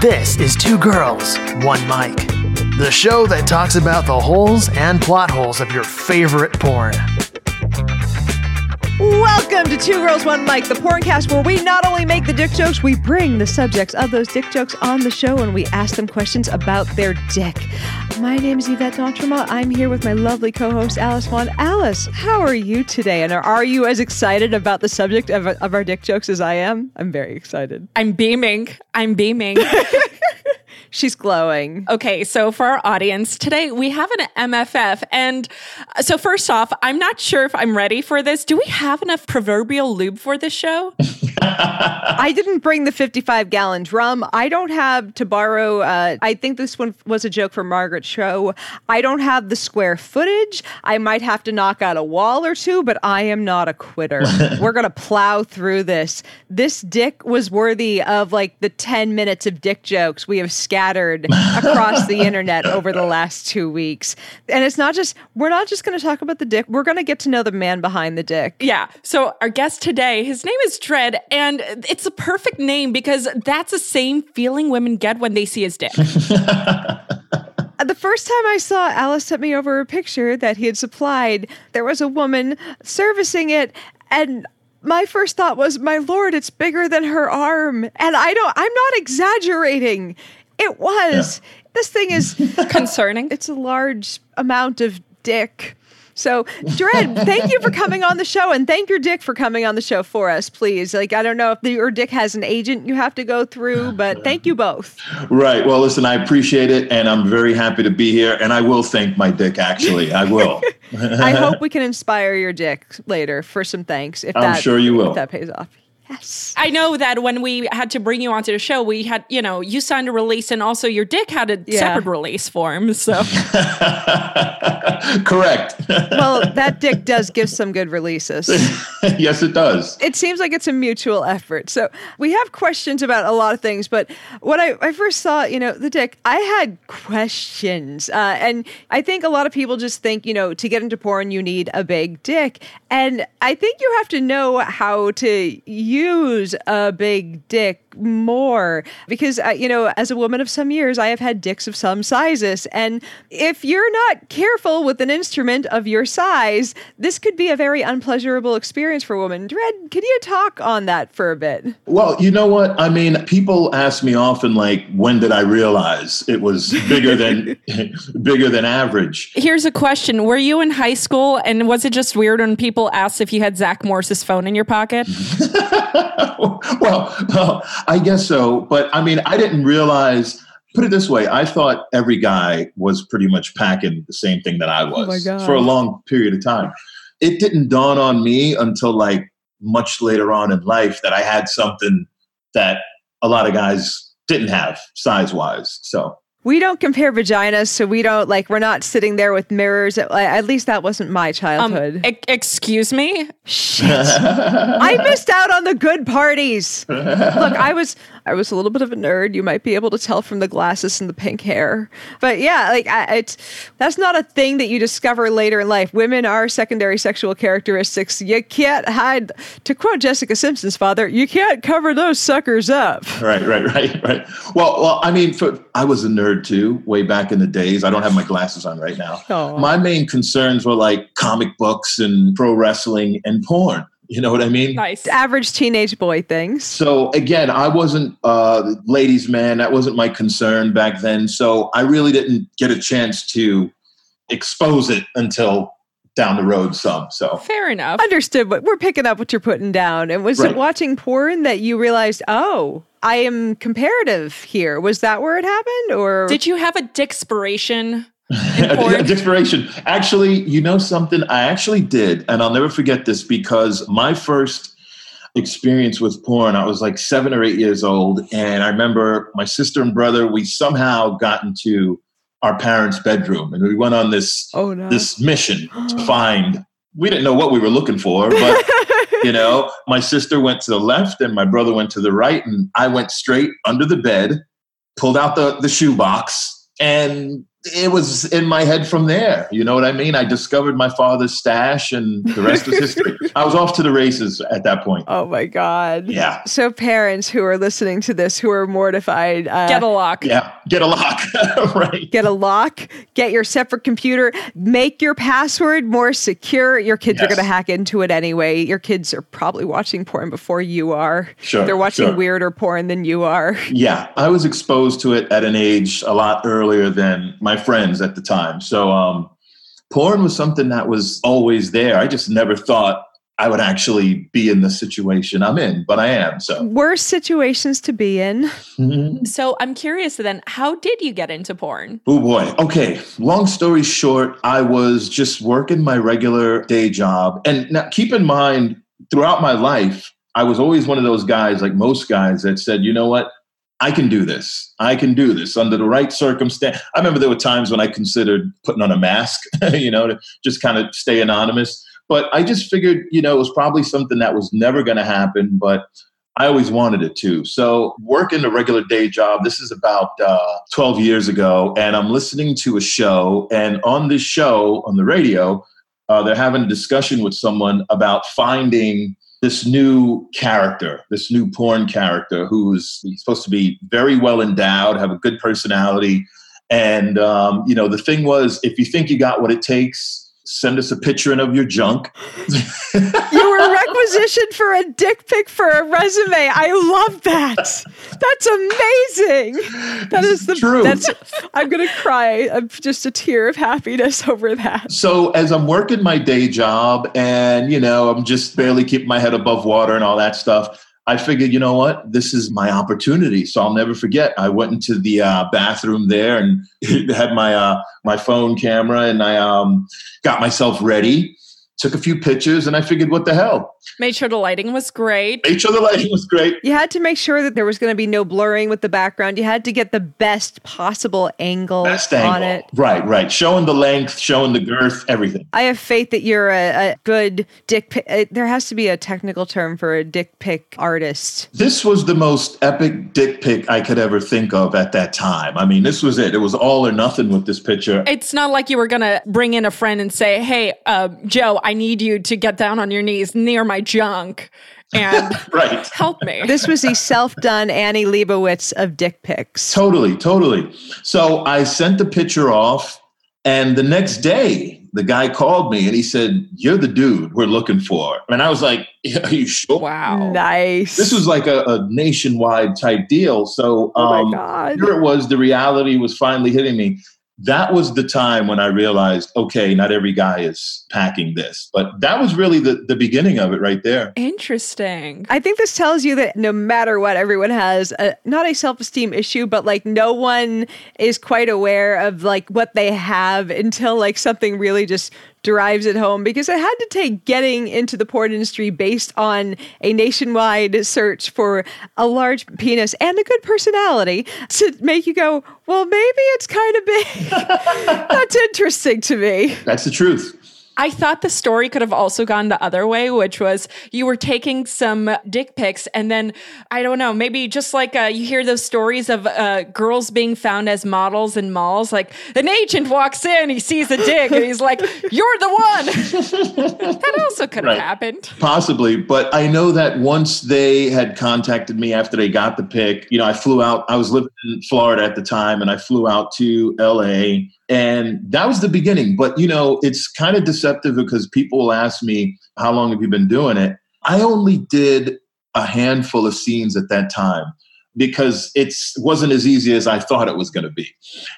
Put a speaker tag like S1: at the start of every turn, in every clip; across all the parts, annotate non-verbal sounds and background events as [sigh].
S1: This is Two Girls, One Mic, the show that talks about the holes and plot holes of your favorite porn.
S2: Welcome to Two Girls One Mic, the porncast where we not only make the dick jokes, we bring the subjects of those dick jokes on the show and we ask them questions about their dick. My name is Yvette D'Entremont. I'm here with my lovely co-host Alice Vaughn. Alice, how are you today? And are you as excited about the subject of, of our dick jokes as I am? I'm very excited.
S3: I'm beaming. I'm beaming. [laughs]
S2: She's glowing.
S3: Okay, so for our audience today, we have an MFF. And uh, so, first off, I'm not sure if I'm ready for this. Do we have enough proverbial lube for this show? [laughs] [laughs]
S2: I didn't bring the 55 gallon drum. I don't have to borrow. Uh, I think this one was a joke from Margaret Cho. I don't have the square footage. I might have to knock out a wall or two, but I am not a quitter. [laughs] We're going to plow through this. This dick was worthy of like the 10 minutes of dick jokes we have scattered across the [laughs] internet over the last two weeks. And it's not just, we're not just going to talk about the dick. We're going to get to know the man behind the dick.
S3: Yeah. So, our guest today, his name is Dredd, and it's a perfect name because that's the same feeling women get when they see his dick. [laughs]
S2: the first time I saw Alice sent me over a picture that he had supplied, there was a woman servicing it, and my first thought was, "My lord, it's bigger than her arm." And I don't. I'm not exaggerating. It was. Yeah. This thing is [laughs]
S3: concerning.
S2: It's a large amount of dick. So, Dredd, thank you for coming on the show and thank your dick for coming on the show for us, please. Like, I don't know if the, your dick has an agent you have to go through, but thank you both.
S4: Right. Well, listen, I appreciate it and I'm very happy to be here. And I will thank my dick, actually. I will. [laughs]
S2: I hope we can inspire your dick later for some thanks. If
S4: I'm
S2: that,
S4: sure you will.
S2: If that pays off. Yes.
S3: I know that when we had to bring you onto the show, we had, you know, you signed a release and also your dick had a yeah. separate release form. So [laughs]
S4: correct. [laughs]
S2: well, that dick does give some good releases. [laughs]
S4: yes, it does.
S2: It seems like it's a mutual effort. So we have questions about a lot of things, but when I, I first saw, you know, the dick, I had questions. Uh, and I think a lot of people just think, you know, to get into porn, you need a big dick. And I think you have to know how to use use a big dick more. Because uh, you know as a woman of some years i have had dicks of some sizes. And if you're not careful with an instrument of your size this could be a very unpleasurable experience for a woman. Dredd can you talk on that for a bit?
S4: Well you know what? I mean people ask me often like when did i realize it was bigger than [laughs] [laughs] bigger than average?
S3: Here's a question. Were you in high school? And was it just weird when people asked if you had Zack Morris's phone in your pocket? [laughs]
S4: Well, well, I guess so. But I mean, I didn't realize. Put it this way: I thought every guy was pretty much packing the same thing that I
S2: oh
S4: was oh for a long period of time. It didn't dawn on me until like much later on in life that I had something that a lot of guys didn't have size wise. So
S2: we don't compare vaginas, so we don't like we're not sitting there with mirrors. At, at least that wasn't my childhood.
S3: Um, e- excuse me.
S2: Shit, I missed out on the good parties. Look, I was I was a little bit of a nerd. You might be able to tell from the glasses and the pink hair. But yeah, like I, it's that's not a thing that you discover later in life. Women are secondary sexual characteristics. You can't hide. To quote Jessica Simpson's father, you can't cover those suckers up.
S4: Right, right, right, right. Well, well, I mean, for, I was a nerd too, way back in the days. I don't have my glasses on right now.
S2: Aww.
S4: My main concerns were like comic books and pro wrestling and porn. You know what I mean?
S3: Nice.
S2: Average teenage boy things.
S4: So again, I wasn't uh ladies' man. That wasn't my concern back then. So I really didn't get a chance to expose it until down the road some. So
S3: fair enough.
S2: Understood. But we're picking up what you're putting down. And was right. it watching porn that you realized, oh, I am comparative here? Was that where it happened, or
S3: did you have a dickspiration? [laughs]
S4: Dickspiration. Actually, you know something? I actually did, and I'll never forget this because my first experience with porn, I was like seven or eight years old, and I remember my sister and brother. We somehow got into our parents' bedroom, and we went on this
S2: oh, no.
S4: this mission to [gasps] find. We didn't know what we were looking for, but [laughs] you know, my sister went to the left, and my brother went to the right, and I went straight under the bed, pulled out the the shoebox, and it was in my head from there. You know what I mean? I discovered my father's stash, and the rest was history. [laughs] I was off to the races at that point.
S2: Oh my God.
S4: Yeah.
S2: So, parents who are listening to this who are mortified, uh,
S3: Get a lock.
S4: Yeah, get a lock, [laughs] right?
S2: get a lock, get your separate computer, make your password more secure. Your kids are going to hack into it anyway. Your kids are probably watching porn before you are.
S4: Sure,
S2: They're watching
S4: sure.
S2: weirder porn than you are.
S4: Yeah, I was exposed to it at an age a lot earlier than my friends at the time. So, um, porn was something that was always there. I just never thought I would actually be in the situation I'm in, but I am. So,
S2: Worse situations to be in.
S3: So I'm curious then, how did you get into porn?
S4: Oh boy. Okay. Long story short, I was just working my regular day job. And now keep in mind, throughout my life, I was always one of those guys, like most guys, that said, you know what? I can do this. I can do this under the right circumstance. I remember there were times when I considered putting on a mask, [laughs] you know, to just kind of stay anonymous. But I just figured, you know, it was probably something that was never going to happen. But I always wanted it to. So, working a regular day job, this is about uh, 12 years ago, and I'm listening to a show. And on this show, on the radio, uh, they're having a discussion with someone about finding this new character, this new porn character who's supposed to be very well endowed, have a good personality. And, um, you know, the thing was, if you think you got what it takes, send us a picture in of your junk.
S2: You were requisitioned for a dick pic for a resume. I love that. That's amazing. That is the
S4: True.
S2: That's I'm gonna cry. I'm just a tear of happiness over that.
S4: So as I'm working my day job and, you know, I'm just barely keeping my head above water and all that stuff, I figured, you know what, this is my opportunity. So I'll never forget. I went into the uh, bathroom there and [laughs] had my uh, my phone camera and I um, got myself ready, took a few pictures, and I figured, what the hell?
S3: Made sure the lighting was great.
S4: Made sure the lighting was great.
S2: You had to make sure that there was going to be no blurring with the background. You had to get the best possible angle
S4: Best
S2: on it.
S4: Right, right. Showing the length, showing the girth, everything.
S2: I have faith that you're a, a good dick pic. uh, There has to be a technical term for a dick pic artist.
S4: This was the most epic dick pic I could ever think of at that time. I mean, this was it. It was all or nothing with this picture.
S3: It's not like you were going to bring in a friend and say, hey, uh, Joe, I need you to get down on your knees near my junk and [laughs]
S4: Right.
S3: help me.
S2: This was the self-done Annie Leibovitz of dick pics.
S4: Totally, totally. So I sent the picture off, and the next day, the guy called me and he said, You're the dude we're looking for. And I was like, [laughs] Are you sure?
S3: wow.
S2: Nice.
S4: This was like a, a nationwide type deal. So
S2: Oh
S4: um,
S2: my god.
S4: here it was, the reality was finally hitting me. That was the time when I realized, okay, not every guy is packing this. But that was really the, the beginning of it right there.
S3: Interesting.
S2: I think this tells you that no matter what, everyone has a, not a self esteem issue, but like no one is quite aware of like what they have until like something really just drives it home. Because I had to take getting into the porn industry based on a nationwide search for a large penis and a good personality to make you go, well, maybe it's kind of big. [laughs] That's interesting to me.
S4: That's the truth.
S3: I thought the story could have also gone the other way, which was you were taking some dick pics, and then I don't know, maybe just like uh, you hear those stories of uh, girls being found as models in malls. Like an agent walks in, he sees a dick, and he's like, "You're the one." [laughs] that also could have
S4: Right.
S3: happened.
S4: Possibly, but I know that once they had contacted me after they got the pic, you know, I flew out. I was living in Florida at the time, and I flew out to LA, and that was the beginning. But you know, it's kind of deceptive because people will ask me, "How long have you been doing it?" I only did a handful of scenes at that time because it wasn't as easy as I thought it was going to be.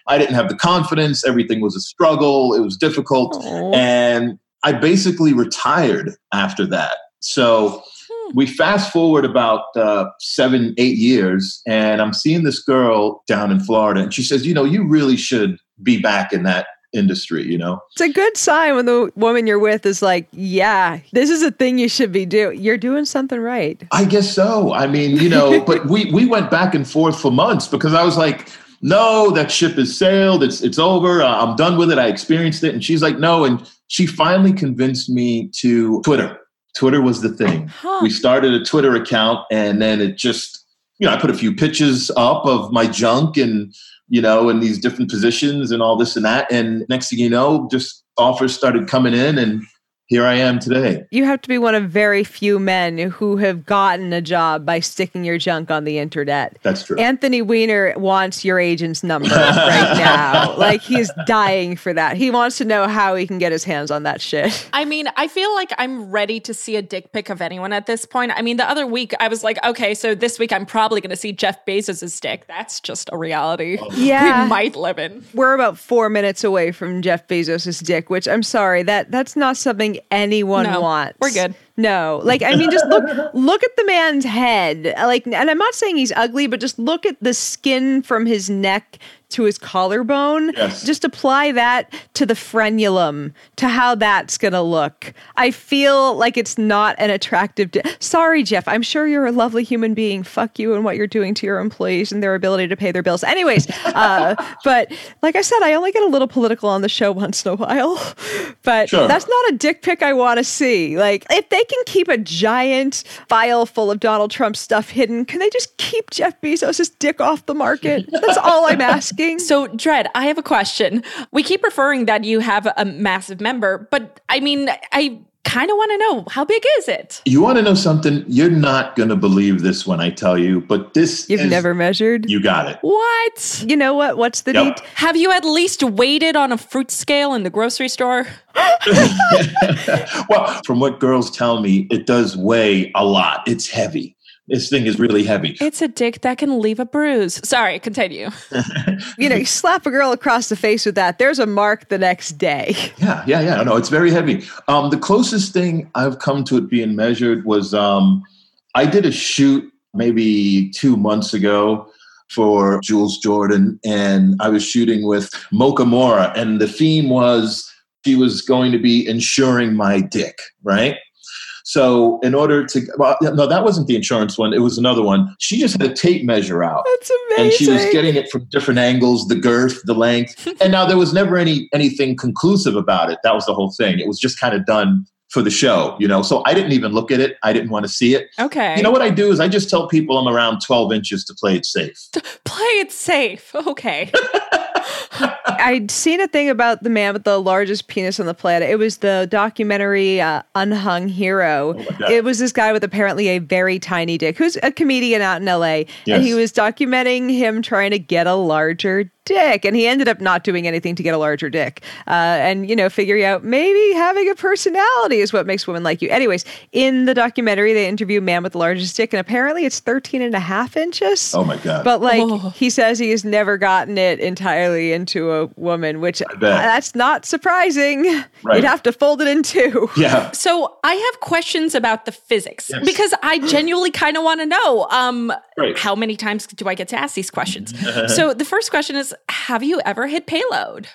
S4: I didn't have the confidence. Everything was a struggle. It was difficult. And I basically retired after that. So we fast forward about uh, seven, eight years, and I'm seeing this girl down in Florida, and she says, You know, you really should be back in that industry, you know?
S2: It's a good sign when the woman you're with is like, yeah, this is a thing you should be doing. You're doing something right.
S4: I guess so. I mean, you know, [laughs] but we we went back and forth for months because I was like, no, that ship has sailed. It's it's over. Uh, I'm done with it. I experienced it. And she's like, no. And she finally convinced me to Twitter. Twitter was the thing.
S3: Huh.
S4: We started a Twitter account, and then it just you know, I put a few pictures up of my junk and, you know, in these different positions and all this and that. And next thing you know, just offers started coming in and here I am today.
S2: You have to be one of very few men who have gotten a job by sticking your junk on the internet.
S4: That's true.
S2: Anthony Weiner wants your agent's number [laughs] right now. Like he's dying for that. He wants to know how he can get his hands on that shit. [laughs]
S3: I mean, I feel like I'm ready to see a dick pic of anyone at this point. I mean, the other week I was like, okay, so this week I'm probably going to see Jeff Bezos' dick. That's just a reality. Oh.
S2: Yeah.
S3: We might live in.
S2: We're about four minutes away from Jeff Bezos' dick, which I'm sorry, that that's not something anyone
S3: No,
S2: wants.
S3: we're good.
S2: No. Like I mean just look [laughs] look at the man's head. Like and I'm not saying he's ugly, but just look at the skin from his neck to his collarbone.
S4: Yes.
S2: Just apply that to the frenulum, to how that's going to look. I feel like it's not an attractive. Di- Sorry, Jeff. I'm sure you're a lovely human being. Fuck you and what you're doing to your employees and their ability to pay their bills. Anyways, uh, [laughs] but like I said, I only get a little political on the show once in a while. [laughs] But
S4: Sure.
S2: that's not a dick pic I want to see. Like, if they can keep a giant file full of Donald Trump stuff hidden, can they just keep Jeff Bezos' dick off the market? [laughs] That's all I'm asking.
S3: So, Dredd, I have a question. We keep referring that you have a massive member, but I mean, I kind of want to know how big is it?
S4: You want to know something? You're not going to believe this when I tell you, but this
S2: You've
S4: is-
S2: never measured?
S4: You got it.
S3: What?
S2: You know what? What's the
S4: Yep.
S2: need?
S3: Have you at least weighted on a fruit scale in the grocery store? [laughs] [laughs]
S4: well, from what girls tell me, it does weigh a lot. It's heavy. This thing is really heavy.
S3: It's a dick that can leave a bruise. Sorry, continue. [laughs]
S2: You know, you slap a girl across the face with that, there's a mark the next day.
S4: Yeah, yeah, yeah. No, it's very heavy. Um, the closest thing I've come to it being measured was um, I did a shoot maybe two months ago for Jules Jordan, and I was shooting with Moka Mora, and the theme was she was going to be insuring my dick, right? So, in order to, well, no, that wasn't the insurance one. It was another one. She just had a tape measure out
S2: That's amazing.
S4: and she was getting it from different angles the girth the length [laughs] and now there was never any anything conclusive about it that was the whole thing it was just kind of done for the show you know so i didn't even look at it i didn't want to see it
S3: Okay.
S4: you know what i do is i just tell people i'm around 12 inches to play it safe [laughs]
S3: Play it safe. Okay. [laughs]
S2: I'd seen a thing about the man with the largest penis on the planet. It was the documentary uh, Unhung Hero.
S4: Oh
S2: it was this guy with apparently a very tiny dick who's a comedian out in LA. And he was documenting him trying to get a larger dick. And he ended up not doing anything to get a larger dick. Uh, and, you know, figuring out maybe having a personality is what makes women like you. Anyways, in the documentary, they interview a man with the largest dick. And apparently it's 13 and a half inches.
S4: oh my god
S2: But like
S3: Oh.
S2: he says he has never gotten it entirely into a woman, which that's not surprising.
S4: Right.
S2: You'd have to fold it in two.
S4: yeah
S3: So I have questions about the physics
S4: Yes.
S3: because I genuinely kind of want to know. Um,
S4: Right.
S3: how many times do I get to ask these questions? [laughs] so the first question is: Have you ever hit payload?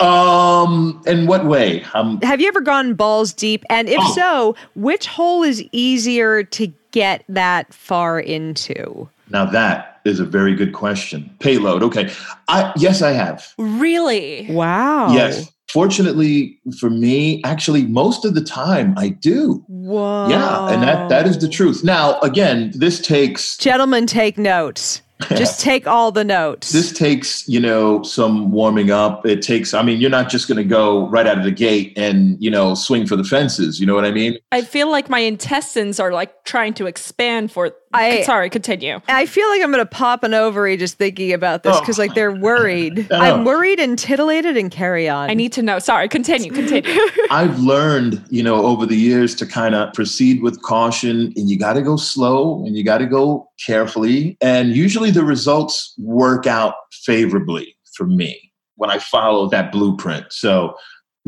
S4: um in what way um
S2: Have you ever gone balls deep? And if
S4: Oh.
S2: so, which hole is easier to get that far into?
S4: now that is a very good question payload okay i yes i have
S3: Really?
S2: Wow.
S4: yes fortunately for me actually most of the time i do
S2: Whoa.
S4: Yeah, and that that is the truth. Now, again, this takes
S2: Gentlemen, take notes. Just [laughs] take all the notes.
S4: this takes you know some warming up. It takes. I mean, you're not just going to go right out of the gate and you know swing for the fences. You know what I mean?
S3: I feel like my intestines are like trying to expand for.
S2: I-
S3: Sorry, continue.
S2: I feel like I'm going to pop an ovary just thinking about this
S4: Oh.
S2: because, like, they're worried.
S4: know. [laughs]
S2: I'm oh. worried and titillated and carry on.
S3: I need to know. Sorry, continue, continue. [laughs]
S4: I've learned you know over the years to kind of proceed with caution, and you got to go slow and you got to go carefully, and usually the results work out favorably for me when I follow that blueprint. So.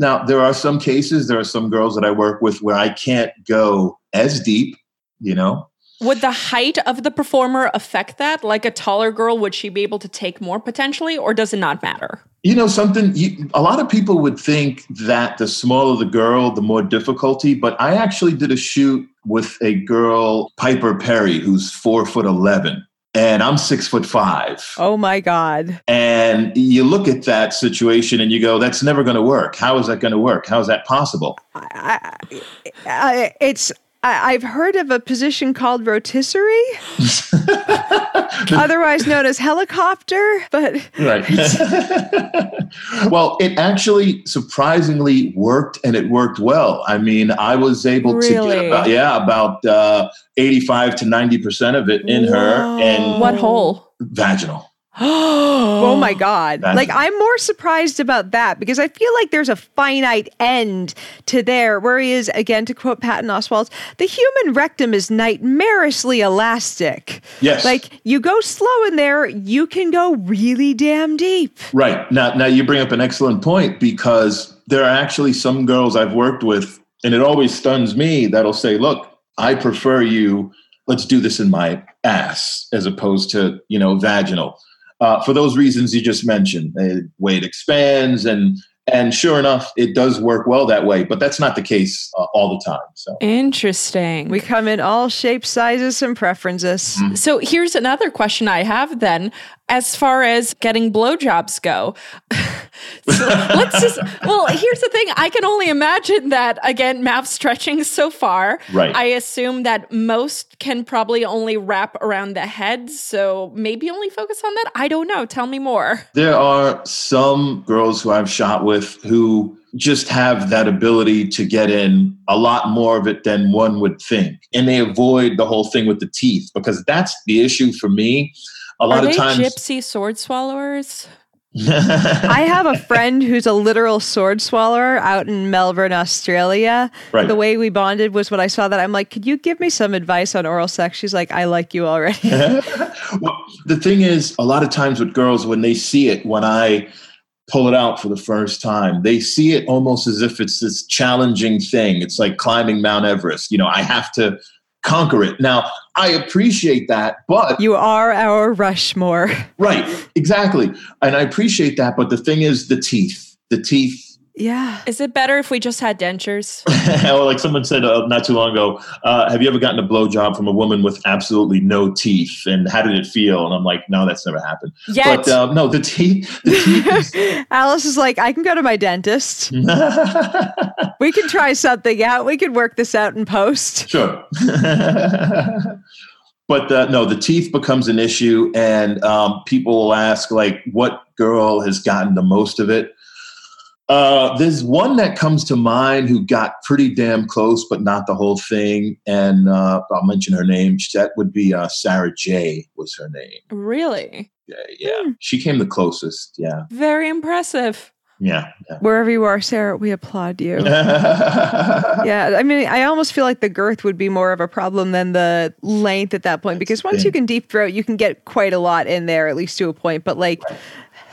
S4: Now, there are some cases, there are some girls that I work with where I can't go as deep, you know,
S3: Would the height of the performer affect that? Like a taller girl, would she be able to take more potentially, or does it not matter?
S4: You know something. You, a lot of people would think that the smaller the girl, the more difficulty. But I actually did a shoot with a girl, Piper Perry, who's four foot eleven, and I'm six foot five.
S2: oh my God.
S4: And you look at that situation and you go, "That's never going to work. How is that going to work? How is that possible?"
S2: I, I, I, it's I, I've heard of a position called rotisserie, otherwise known as helicopter, but
S4: Right. [laughs] well, it actually surprisingly worked and it worked well. I mean, I was able to get about, yeah, about uh, 85 to 90% of it in her and
S3: What hole?
S4: vaginal.
S2: Oh my [gasps] god.
S4: That's-
S2: Like I'm more surprised about that because I feel like there's a finite end to there whereas again to quote Patton Oswalt, the human rectum is nightmarishly elastic.
S4: Yes.
S2: Like you go slow in there, you can go really damn deep.
S4: Right. Now, now you bring up an excellent point because there are actually some girls I've worked with, and it always stuns me that'll say, look, I prefer you, let's do this in my ass as opposed to, you know, vaginal. Uh, for those reasons you just mentioned, the way it expands and and sure enough, it does work well that way, but that's not the case uh, all the time. So
S3: Interesting.
S2: We come in all shapes, sizes, and preferences.
S4: Mm-hmm.
S3: So here's another question I have then, as far as getting blowjobs go. [laughs] so let's just, well, here's the thing. I can only imagine that, again, mouth stretching so far.
S4: Right.
S3: I assume that most can probably only wrap around the head. So maybe only focus on that. I don't know. Tell me more.
S4: There are some girls who I've shot with who just have that ability to get in a lot more of it than one would think. And they avoid the whole thing with the teeth because that's the issue for me. A lot
S3: Are they
S4: of times.
S3: gypsy sword swallowers? [laughs]
S2: I have a friend who's a literal sword swallower out in Melbourne, Australia.
S4: Right.
S2: The way we bonded was when I saw that. I'm like, could you give me some advice on oral sex? She's like, I like you already. [laughs]
S4: well, the thing is, a lot of times with girls, when they see it, when I pull it out for the first time, they see it almost as if it's this challenging thing. It's like climbing Mount Everest. You know, I have to conquer it. Now, I appreciate that, but
S2: you are our Rushmore.
S4: Right, exactly. And I appreciate that. But the thing is, the teeth, the teeth.
S2: Yeah.
S3: Is it better if we just had dentures? [laughs]
S4: or like someone said uh, not too long ago, uh, have you ever gotten a blowjob from a woman with absolutely no teeth? And how did it feel? And I'm like, no, that's never happened.
S3: Yet.
S4: But um, no, the teeth, the teeth is, [laughs]
S2: Alice is like, I can go to my dentist. [laughs] We can try something out. We can work this out in post.
S4: Sure. but uh, no, the teeth becomes an issue, and um, people will ask, like, what girl has gotten the most of it? Uh, there's one that comes to mind who got pretty damn close, but not the whole thing. And uh, I'll mention her name. That would be uh, Sarah J. Was her name?
S3: really?
S4: Yeah, yeah. She came the closest. Yeah,
S3: Very impressive.
S4: yeah,
S2: Wherever you are, Sarah, we applaud you.
S4: yeah. [laughs]
S2: Yeah, I mean, I almost feel like the girth would be more of a problem than the length at that point because once you can deep throat, you can get quite a lot in there, at least to a point. But like,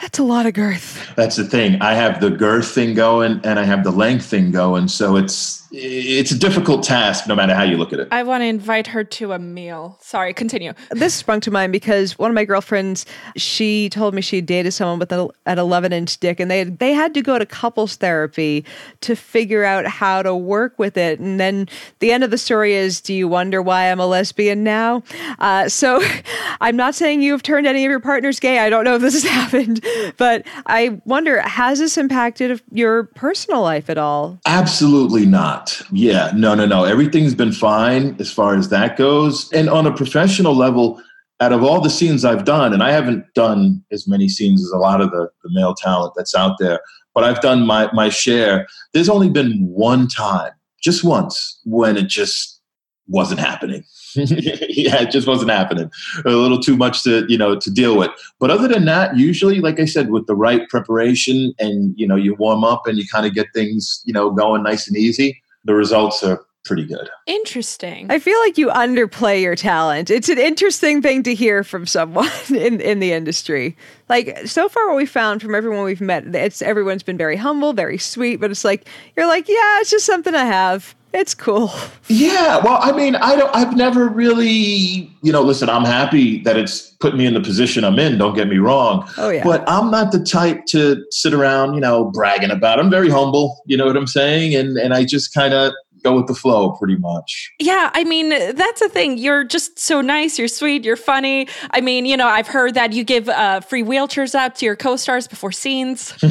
S2: that's a lot of girth.
S4: That's the thing. I have the girth thing going, and I have the length thing going. So it's it's a difficult task, no matter how you look at it.
S3: I want to invite her to a meal. Sorry, continue.
S2: This sprung to mind because one of my girlfriends, she told me she dated someone with a, an 11 inch dick, and they had, they had to go to couples therapy to figure out how to work with it. And then the end of the story is, do you wonder why I'm a lesbian now? Uh, so [laughs] I'm not saying you've turned any of your partners gay. I don't know if this has happened, but I wonder, has this impacted your personal life at all?
S4: Absolutely not. Yeah, no, no, no. Everything's been fine as far as that goes. And on a professional level, out of all the scenes I've done, and I haven't done as many scenes as a lot of the, the male talent that's out there, but I've done my, my share. There's only been one time, just once, when it just wasn't happening. [laughs] yeah, it just wasn't happening. A little too much to, you know, to deal with. But other than that, usually, like I said, with the right preparation and, you know, you warm up and you kind of get things, you know, going nice and easy, the results are pretty good.
S3: Interesting.
S2: I feel like you underplay your talent. It's an interesting thing to hear from someone [laughs] in, in the industry. Like so far what we found from everyone we've met, it's everyone's been very humble, very sweet, but it's like you're like, yeah, it's just something I have. It's cool.
S4: Yeah, well, I mean, I don't. I've never really, you know. Listen, I'm happy that it's put me in the position I'm in. Don't get me wrong.
S2: Oh, yeah.
S4: But I'm not the type to sit around, you know, bragging about. it. I'm very humble. You know what I'm saying? And and I just kind of go with the flow pretty much.
S3: Yeah, I mean, that's the thing. You're just so nice. You're sweet. You're funny. I mean, you know, I've heard that you give uh, free wheelchairs out to your co stars before scenes. [laughs]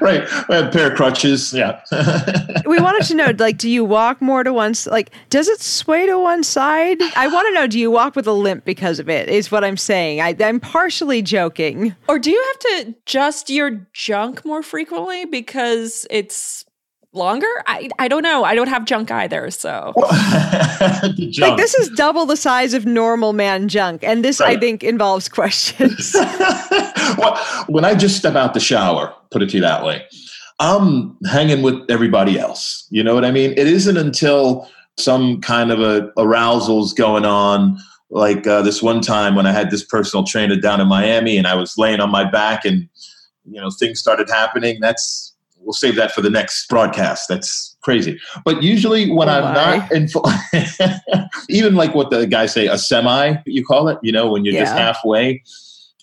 S4: right. We A pair of crutches. Yeah. [laughs]
S2: we wanted to know like, do you walk more to one Like, does it sway to one side? I want to know, do you walk with a limp because of it? Is what I'm saying. I, I'm partially joking.
S3: Or do you have to adjust your junk more frequently because it's longer? I, I don't know. I don't have junk either. So, [laughs]
S2: junk. like, this is double the size of normal man junk. And this, right. I think, involves questions. [laughs] [laughs]
S4: well, when I just step out the shower, put it to you that way, I'm hanging with everybody else. You know what I mean? It isn't until some kind of a arousal's going on like uh, this one time when I had this personal trainer down in Miami and I was laying on my back and you know things started happening. That's we'll save that for the next broadcast. That's crazy. But usually when oh I'm not in, [laughs] even like what the guys say, a semi, you call it. You know, when you're yeah. just halfway.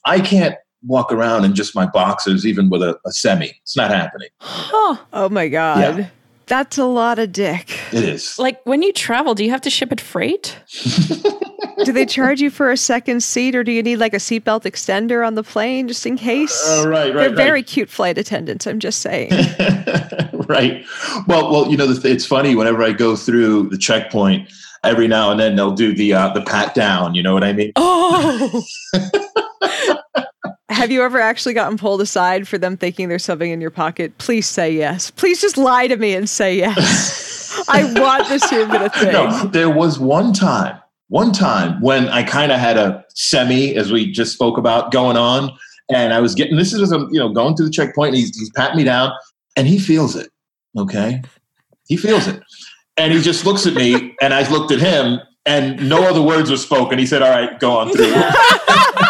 S4: I can't walk around in just my boxers, even with a, a semi. It's not happening.
S2: Huh. Oh my god. Yeah. That's a lot of dick.
S4: It is.
S3: Like when you travel, do you have to ship it freight? [laughs]
S2: do they charge you for a second seat or do you need like a seatbelt extender on the plane just in case?
S4: Uh, right, right.
S2: They're
S4: right.
S2: very cute flight attendants, I'm just saying. [laughs]
S4: right. Well, well, you know, it's funny whenever I go through the checkpoint, every now and then they'll do the uh, the pat down, you know what I mean?
S2: Oh. [laughs] Have you ever actually gotten pulled aside for them thinking there's something in your pocket? Please say yes. Please just lie to me and say yes. [laughs] I want this to have a thing. No,
S4: there was one time, one time when I kind of had a semi, as we just spoke about, going on, and I was getting this is you know going through the checkpoint. And he's he's patting me down, and he feels it. Okay, he feels it, and he just looks at me, and I looked at him, and no other words were spoken. He said, "All right, go on through." [laughs]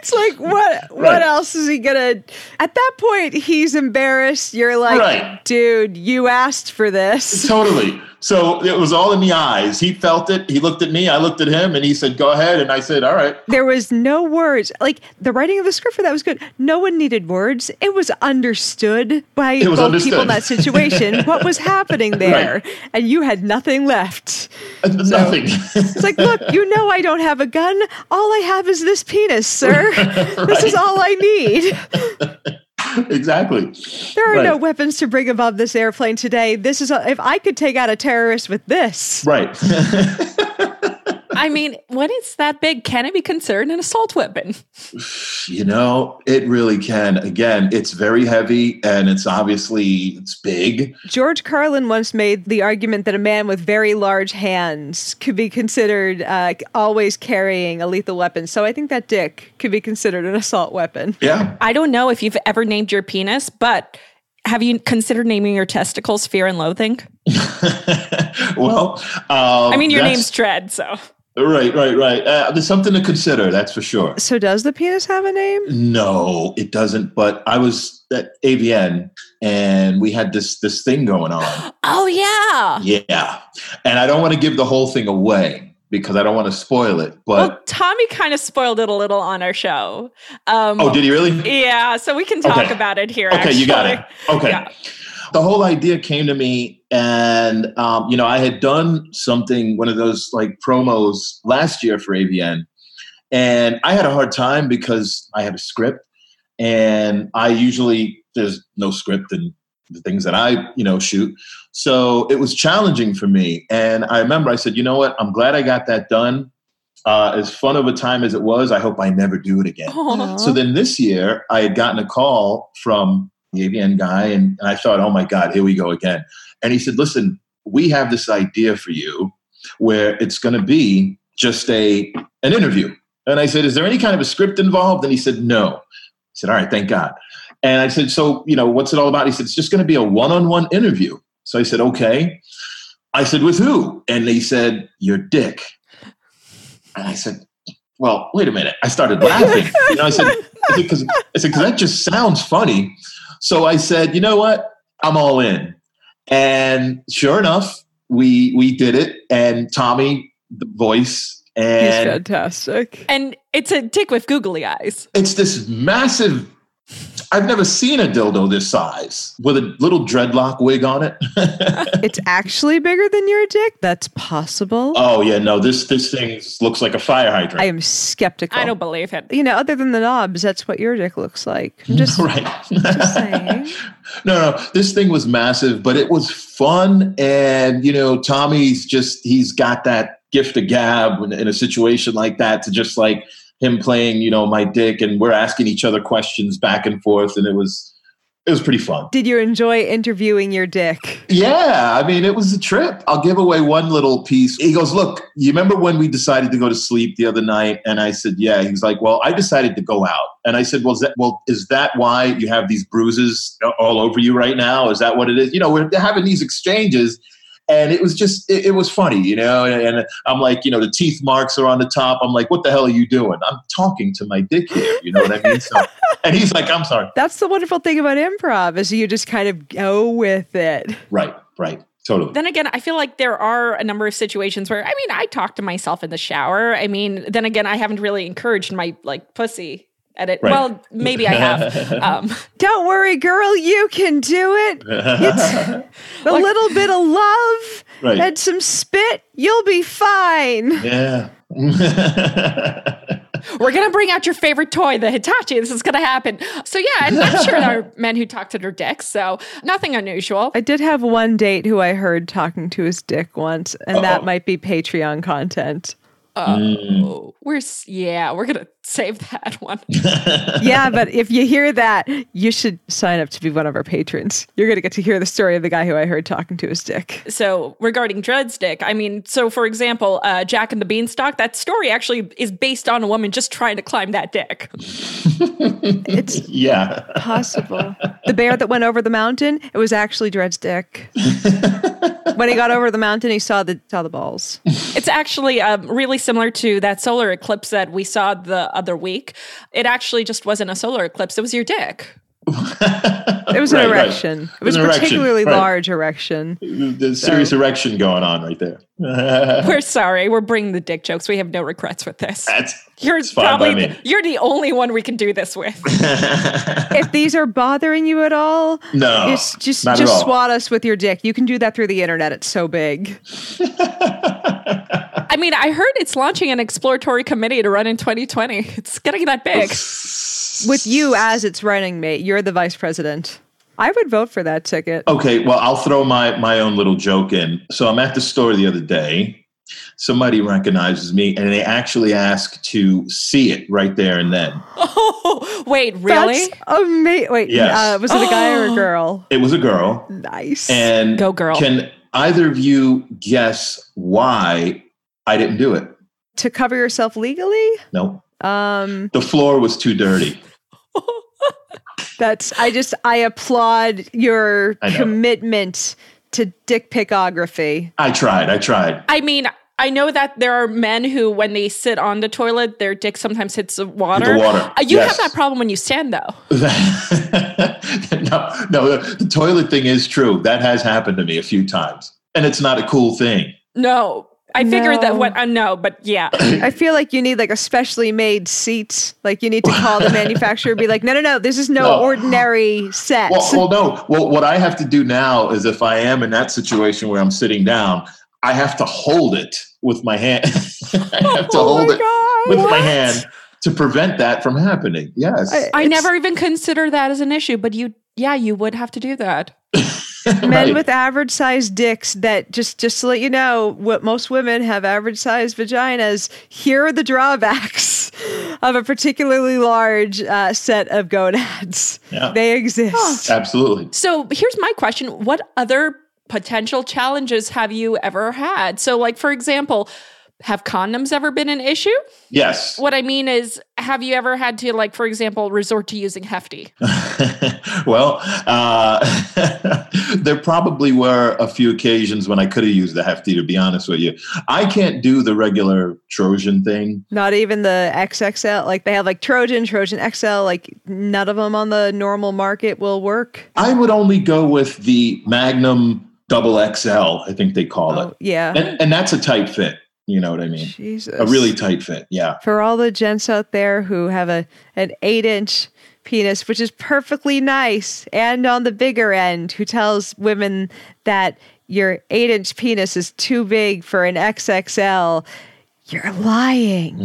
S2: it's like what what right. else is he gonna at that point he's embarrassed you're like right. dude you asked for this
S4: totally so it was all in the eyes. He felt it. He looked at me. I looked at him, and he said, "Go ahead." And I said, "All right."
S2: There was no words. Like the writing of the script for that was good. No one needed words. It was understood by
S4: was
S2: both
S4: understood.
S2: people in that situation [laughs] what was happening there, right. and you had nothing left.
S4: Uh, nothing.
S2: So it's like, look, you know, I don't have a gun. All I have is this penis, sir. right. [laughs] This is all I need. [laughs] [laughs]
S4: exactly.
S2: There are right. no weapons to bring above this airplane today. This is a, if I could take out a terrorist with this.
S4: Right. [laughs]
S3: I mean, when it's that big, can it be considered an assault weapon?
S4: You know, it really can. Again, it's very heavy and it's obviously it's big.
S2: George Carlin once made the argument that a man with very large hands could be considered uh, always carrying a lethal weapon. So I think that dick could be considered an assault weapon.
S4: Yeah.
S3: I don't know if you've ever named your penis, but have you considered naming your testicles fear and loathing? [laughs]
S4: well, um,
S3: I mean, your name's Dredd, so.
S4: Right, right, right. Uh, there's something to consider, that's for sure.
S2: So, does the penis have a name?
S4: No, it doesn't. But I was at AVN, and we had this this thing going on. [gasps]
S3: Oh yeah,
S4: yeah. And I don't want to give the whole thing away because I don't want to spoil it. But
S3: well, Tommy kind of spoiled it a little on our show.
S4: Um, oh, did he really?
S3: Yeah. So we can talk okay. about it here.
S4: Okay,
S3: actually.
S4: you got it. Okay. Yeah the whole idea came to me and um, you know i had done something one of those like promos last year for avn and i had a hard time because i have a script and i usually there's no script in the things that i you know shoot. So it was challenging for me. And i remember i said you know what? I'm glad i got that done. Uh, as fun of a time as it was, I hope I never do it again. Aww. So then this year, I had gotten a call from the AVN guy, and, and I thought, oh my God, here we go again. And he said, listen, we have this idea for you where it's going to be just a an interview. And I said, is there any kind of a script involved? And he said, no. I said, all right, thank God. And I said, so, you know, what's it all about? He said, it's just going to be a one-on-one interview. So I said, okay. I said, with who? And he said, your dick. And I said, well, wait a minute. I started laughing. You know, I said, because I said, because that just sounds funny. So I said, you know what? I'm all in. And sure enough, we we did it. And Tommy, the voice, and
S2: He's fantastic.
S3: And it's a dick with googly eyes.
S4: It's this massive I've never seen a dildo this size with a little dreadlock wig on it. [laughs]
S2: It's actually bigger than your dick. That's possible.
S4: oh yeah, no, this this thing looks like a fire hydrant.
S2: I am skeptical.
S3: I don't believe it.
S2: You know, other than the knobs, that's what your dick looks like. I'm just, [laughs]
S4: right.
S2: just saying. [laughs]
S4: no, no, this thing was massive, but it was fun. And, you know, Tommy's just, he's got that gift of gab in, in a situation like that to just like him playing, you know, my dick and we're asking each other questions back and forth. And it was, it was pretty fun.
S2: Did you enjoy interviewing your dick?
S4: Yeah, I mean, it was a trip. I'll give away one little piece. He goes, Look, you remember when we decided to go to sleep the other night? And I said, Yeah. He's like, Well, I decided to go out. And I said, Well, is that, well, is that why you have these bruises all over you right now? Is that what it is? You know, we're having these exchanges. And it was just, it, it was funny, you know. And, and I'm like, you know, the teeth marks are on the top. I'm like, what the hell are you doing? I'm talking to my dick here, you know what I mean? So, [laughs] and he's like, I'm sorry.
S2: That's the wonderful thing about improv is you just kind of go with it.
S4: Right, right, totally.
S3: Then again, I feel like there are a number of situations where I mean, I talk to myself in the shower. I mean, then again, I haven't really encouraged my like pussy edit.
S4: Right.
S3: Well, maybe I have. [laughs] um, [laughs]
S2: Don't worry, girl, you can do it. It's [laughs] a little bit of love
S4: Right.
S2: and some spit, you'll be fine.
S4: yeah.
S3: we're gonna bring out your favorite toy, the Hitachi. This is gonna happen. So yeah, I'm not sure there are men who talk to their dicks. So nothing unusual.
S2: I did have one date who I heard talking to his dick once, and that
S4: Uh-oh.
S2: might be Patreon content.
S3: Oh, we're yeah, we're gonna save that [laughs] one.
S2: yeah, but if you hear that, you should sign up to be one of our patrons. You're going to get to hear the story of the guy who I heard talking to his dick.
S3: So regarding Dredd's dick, I mean, so for example, uh, Jack and the Beanstalk, that story actually is based on a woman just trying to climb that dick. [laughs]
S2: It's
S4: yeah.
S2: possible. The bear that went over the mountain, it was actually Dredd's dick. [laughs] when he got over the mountain, he saw the saw the balls.
S3: It's actually um, really similar to that solar eclipse that we saw the other week. It actually just wasn't a solar eclipse; it was your dick. [laughs]
S2: It was an
S4: Right, right.
S2: erection. It was
S4: An
S2: a
S4: erection,
S2: particularly
S4: right.
S2: large erection.
S4: There's serious erection going on right there. [laughs]
S3: We're sorry, we're bringing the dick jokes. We have no regrets with this.
S4: That's
S3: You're
S4: it's fine by
S3: probably you're the only one we can do this with. [laughs]
S2: If these are bothering you at all,
S4: No,
S2: just just just swat us with your dick. You can do that through the internet. It's so big.
S3: I mean, I heard it's launching an exploratory committee to run in 2020. It's getting that big.
S2: With you as its running mate, you're the vice president. I would vote for that ticket.
S4: Okay, well, I'll throw my my own little joke in. So I'm at the store the other day. Somebody recognizes me, and they actually ask to see it right there and then. [laughs]
S3: Oh, wait, really?
S2: That's amazing. Wait,
S4: Yes.
S2: uh, was it a guy or a [gasps] girl?
S4: It was a girl,
S2: Nice.
S4: and
S3: Go girl.
S4: Can either of you guess why I didn't do it?
S2: to cover yourself legally?
S4: No,
S2: Um,
S4: the floor was too dirty.
S2: That's I just I applaud your
S4: I
S2: commitment to dick picography.
S4: I tried. I tried.
S3: I mean, I know that there are men who, when they sit on the toilet, their dick sometimes hits the water.
S4: water,
S3: Uh, you
S4: yes.
S3: have that problem when you stand, though. [laughs]
S4: no, no. The, the toilet thing is true. That has happened to me a few times, and it's not a cool thing.
S3: No, I figured that what I know, but yeah. [coughs]
S2: I feel like you need like a specially made seat. Like you need to call the [laughs] manufacturer, and be like, no, no, no, this is no,
S4: No.
S2: ordinary set.
S4: Well, well, no. Well, what I have to do now is if I am in that situation where I'm sitting down, I have to hold it with my hand. [laughs] I have to
S2: Oh
S4: hold
S2: my
S4: it
S2: God,
S4: with my hand to prevent that from happening. Yes.
S2: I-
S3: I never even consider that as an issue, but you, yeah, you would have to do that. [laughs]
S2: Men
S4: Right.
S2: with average sized dicks that just just to let you know what most women have average sized vaginas. Here are the drawbacks [laughs] of a particularly large uh, set of gonads.
S4: Yeah.
S2: They exist.
S4: Absolutely.
S3: So here's my question What other potential challenges have you ever had? So, like, for example, have condoms ever been an issue?
S4: Yes.
S3: What I mean is, have you ever had to, like, for example, resort to using Hefty? [laughs]
S4: well, uh, [laughs] there probably were a few occasions when I could have used the hefty, to be honest with you. I can't do the regular Trojan thing.
S2: Not even the XXL. Like they have like Trojan, Trojan XL. Like none of them on the normal market will work.
S4: I would only go with the Magnum Double XL, I think they call
S2: Oh,
S4: it.
S2: yeah.
S4: And, and that's a tight fit. You know what I mean?
S2: Jesus.
S4: A really tight fit. Yeah.
S2: for all the gents out there who have a an eight inch penis, which is perfectly nice, and on the bigger end, who tells women that your eight inch penis is too big for an XXL, you're lying.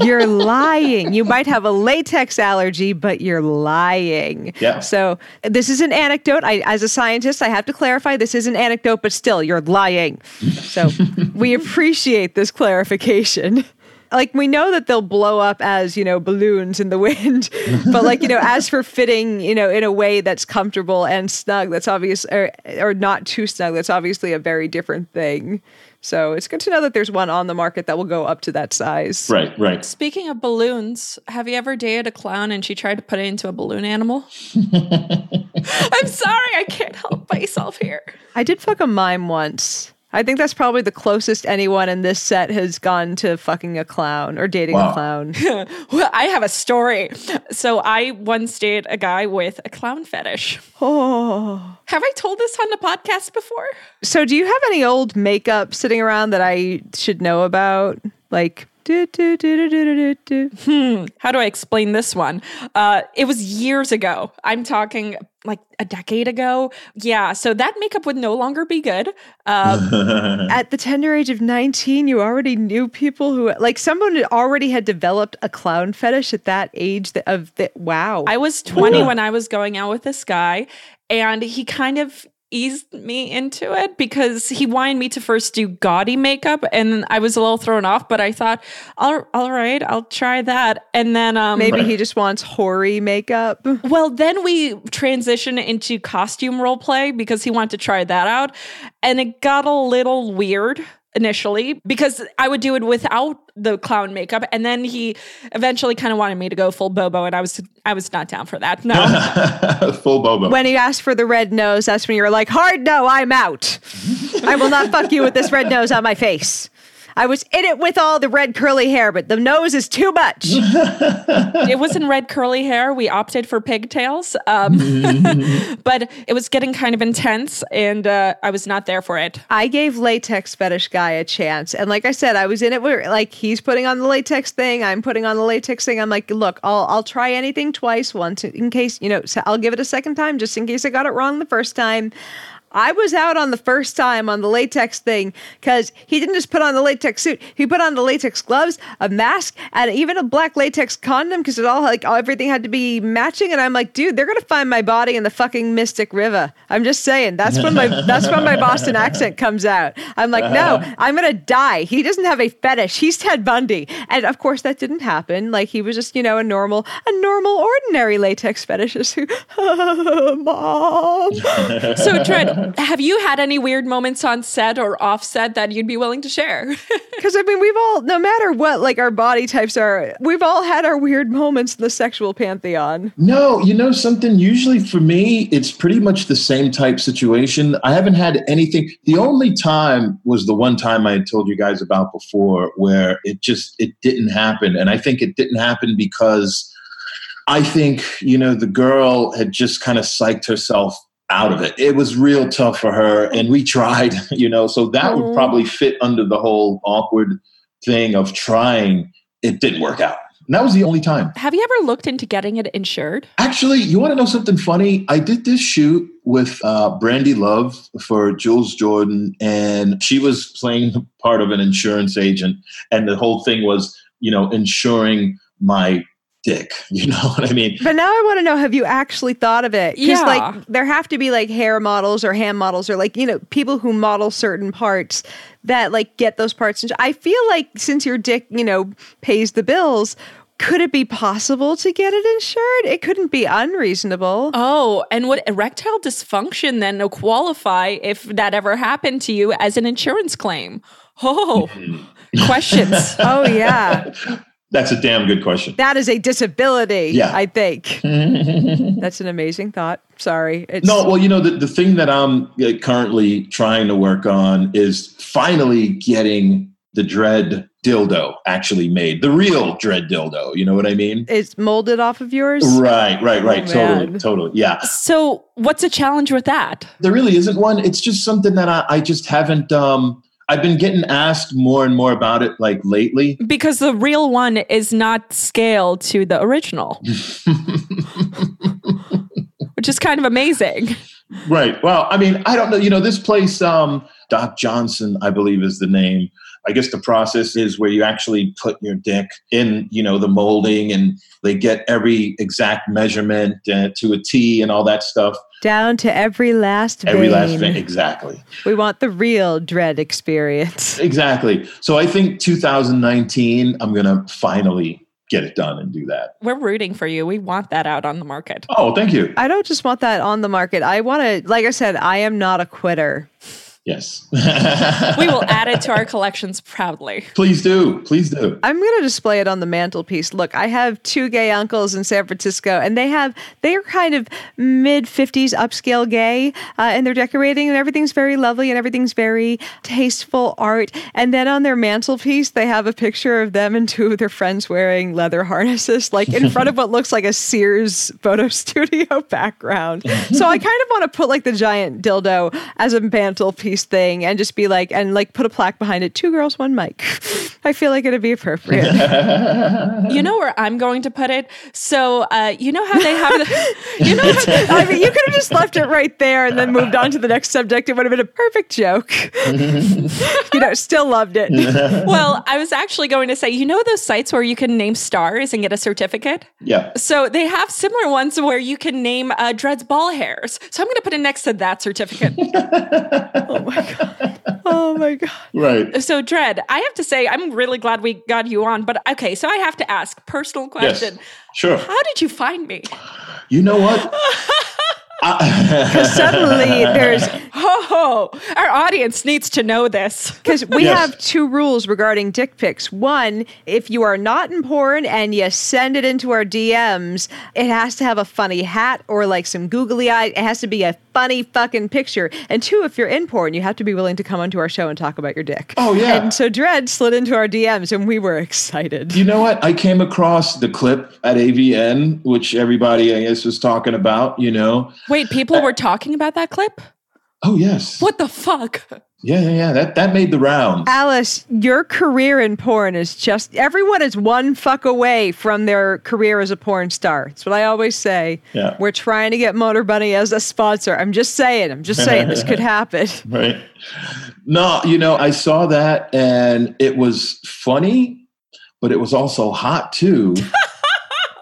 S2: you're lying. You might have a latex allergy, but you're lying.
S4: Yeah.
S2: So this is an anecdote. I, as a scientist, I have to clarify this is an anecdote, but still, you're lying. So [laughs] we appreciate this clarification. Like we know that they'll blow up as you know balloons in the wind, [laughs] but like you know, as for fitting, you know, in a way that's comfortable and snug, that's obvious, or, or not too snug. That's obviously a very different thing. So it's good to know that there's one on the market that will go up to that size.
S4: Right, right.
S3: Speaking of balloons, have you ever dated a clown and she tried to put it into a balloon animal? [laughs] I'm sorry, I can't help myself here.
S2: I did fuck a mime once. I think that's probably the closest anyone in this set has gone to fucking a clown or dating
S4: Wow.
S2: a clown. [laughs]
S3: Well, I have a story. So I once dated a guy with a clown fetish.
S2: oh.
S3: Have I told this on the podcast before?
S2: So, do you have any old makeup sitting around that I should know about? Like, do, do, do, do, do, do, do.
S3: How do I explain this one? Uh, it was years ago. I'm talking like a decade ago. Yeah, so that makeup would no longer be good. Um, [laughs]
S2: At the tender age of 19, you already knew people who, like, someone had already had developed a clown fetish at that age that, of the, wow.
S3: I was 20 when I was going out with this guy, and he kind of eased me into it because he wanted me to first do gaudy makeup and I was a little thrown off but I thought all, all right I'll try that and then um
S2: Maybe he just wants hoary makeup.
S3: well then we transitioned into costume role play because he wanted to try that out and it got a little weird initially because I would do it without the clown makeup and then he eventually kind of wanted me to go full bobo and I was I was not down for that no [laughs]
S4: Full bobo.
S2: When he asked for the red nose, that's when you were like, hard no, I'm out. I will not fuck you with this red nose on my face. I was in it with all the red curly hair, but the nose is too much. [laughs]
S3: it wasn't red curly hair. We opted for pigtails, um, [laughs] but it was getting kind of intense, and uh, I was not there for it.
S2: I gave latex fetish guy a chance. And like I said, I was in it where like he's putting on the latex thing, I'm putting on the latex thing. I'm like, look, I'll I'll try anything twice, once in case, you know, so I'll give it a second time just in case I got it wrong the first time. I was out on the first time on the latex thing because he didn't just put on the latex suit. He put on the latex gloves, a mask, and even a black latex condom because it all like everything had to be matching. And I'm like, dude, they're gonna find my body in the fucking Mystic River. I'm just saying. That's when my [laughs] that's when my Boston accent comes out. I'm like, no, uh-huh. I'm gonna die. He doesn't have a fetish. He's Ted Bundy, and of course that didn't happen. Like he was just you know a normal a normal ordinary latex fetishist who, [laughs] mom. [laughs]
S3: So, Trent, have you had any weird moments on set or off set that you'd be willing to share? [laughs]
S2: Because I mean, we've all, no matter what, like our body types are, we've all had our weird moments in the sexual pantheon.
S4: No, you know something? Usually for me, it's pretty much the same type situation. I haven't had anything. The only time was the one time I had told you guys about before where it just it didn't happen. And I think it didn't happen because I think, you know, the girl had just kind of psyched herself out of it. It was real tough for her and we tried, [laughs] you know, so that would probably fit under the whole awkward thing of trying. It didn't work out. And that was the only time.
S3: have you ever looked into getting it insured?
S4: Actually, you want to know something funny? I did this shoot with uh, Brandi Love for Jules Jordan, and she was playing the part of an insurance agent, and the whole thing was, you know, insuring my dick. [laughs] You know what I mean?
S2: But now I want to know have you actually thought of it?
S3: Yeah.
S2: like there have to be like hair models or hand models or like, you know, people who model certain parts that like get those parts. And I feel like since your dick, you know, pays the bills, could it be possible to get it insured? It couldn't be unreasonable.
S3: Oh, and would erectile dysfunction then qualify if that ever happened to you as an insurance claim? Oh, mm-hmm. questions. [laughs]
S2: Oh, yeah. [laughs]
S4: That's a damn good question.
S2: That is a disability,
S4: Yeah.
S2: I think. [laughs] That's an amazing thought. Sorry. It's,
S4: No, well, you know, the, the thing that I'm uh, currently trying to work on is finally getting the Dredd dildo actually made, the real Dredd dildo. You know what I mean?
S2: It's molded off of yours.
S4: Right, right, right.
S2: Oh,
S4: totally,
S2: man.
S4: totally. Yeah.
S3: So, what's a challenge with that?
S4: There really isn't one. It's just something that I, I just haven't. Um, I've been getting asked more and more about it like lately.
S3: Because the real one is not scaled to the original, [laughs] which is kind of amazing.
S4: Right. Well, I mean, I don't know. You know, this place, um, Doc Johnson, I believe is the name. I guess the process is where you actually put your dick in, you know, the molding and they get every exact measurement uh, to a T and all that stuff.
S2: Down to every last vein.
S4: Every last thing. Exactly.
S2: We want the real Dredd experience. [laughs]
S4: Exactly. So I think 2019, I'm going to finally get it done and do that.
S3: We're rooting for you. We want that out on the market.
S4: Oh, thank you.
S2: I don't just want that on the market. I want to, like I said, I am not a quitter.
S4: Yes.
S3: we will [laughs] add it to our collections proudly.
S4: Please do. Please do.
S2: I'm going to display it on the mantelpiece. Look, I have two gay uncles in San Francisco, and they have they are kind of mid 50s upscale gay, uh, and they're decorating, and everything's very lovely, and everything's very tasteful art. And then on their mantelpiece, they have a picture of them and two of their friends wearing leather harnesses, like in front of what looks like a Sears photo [laughs] studio background. So I kind of want to put like the giant dildo as a mantelpiece thing and just be like and like put a plaque behind it two girls one mic. [laughs] I feel like it'd be appropriate. [laughs]
S3: You know where i'm going to put it? So uh, you know how they have the, [laughs] you know
S2: how, i mean you could have just left it right there and then moved on to the next subject. It would have been a perfect joke. You know still loved it.
S3: Well i was actually going to say you know those sites where you can name stars and get a certificate?
S4: Yeah.
S3: So they have similar ones where you can name uh, Dredd's ball hairs. So i'm going to put it next to that certificate.
S2: oh my god. Oh my god.
S4: Right.
S3: So Dredd, I have to say I'm really glad we got you on, but okay, so I have to ask personal question.
S4: Yes. Sure.
S3: How did you find me?
S4: You know what? [laughs]
S2: Because [laughs] suddenly there's
S3: oh, our audience needs to know this
S2: because we
S4: Yes.
S2: have two rules regarding dick pics. One, if you are not in porn and you send it into our DMs, it has to have a funny hat or like some googly eye. It has to be a funny fucking picture. And two, if you're in porn, you have to be willing to come onto our show and talk about your dick.
S4: Oh, yeah.
S2: And so Dredd slid into our DMs and we were excited.
S4: You know what? I came across the clip at AVN, which everybody, I guess, was talking about, you know.
S3: Wait, people were talking about that clip?
S4: Oh, yes.
S3: What the fuck?
S4: Yeah, yeah, yeah. That, that made the rounds.
S2: Alice, your career in porn is just everyone is one fuck away from their career as a porn star. That's what I always say.
S4: Yeah.
S2: We're trying to get Motor Bunny as a sponsor. I'm just saying, I'm just saying this could [laughs] happen.
S4: Right. No, you know, I saw that and it was funny, but it was also hot too. [laughs]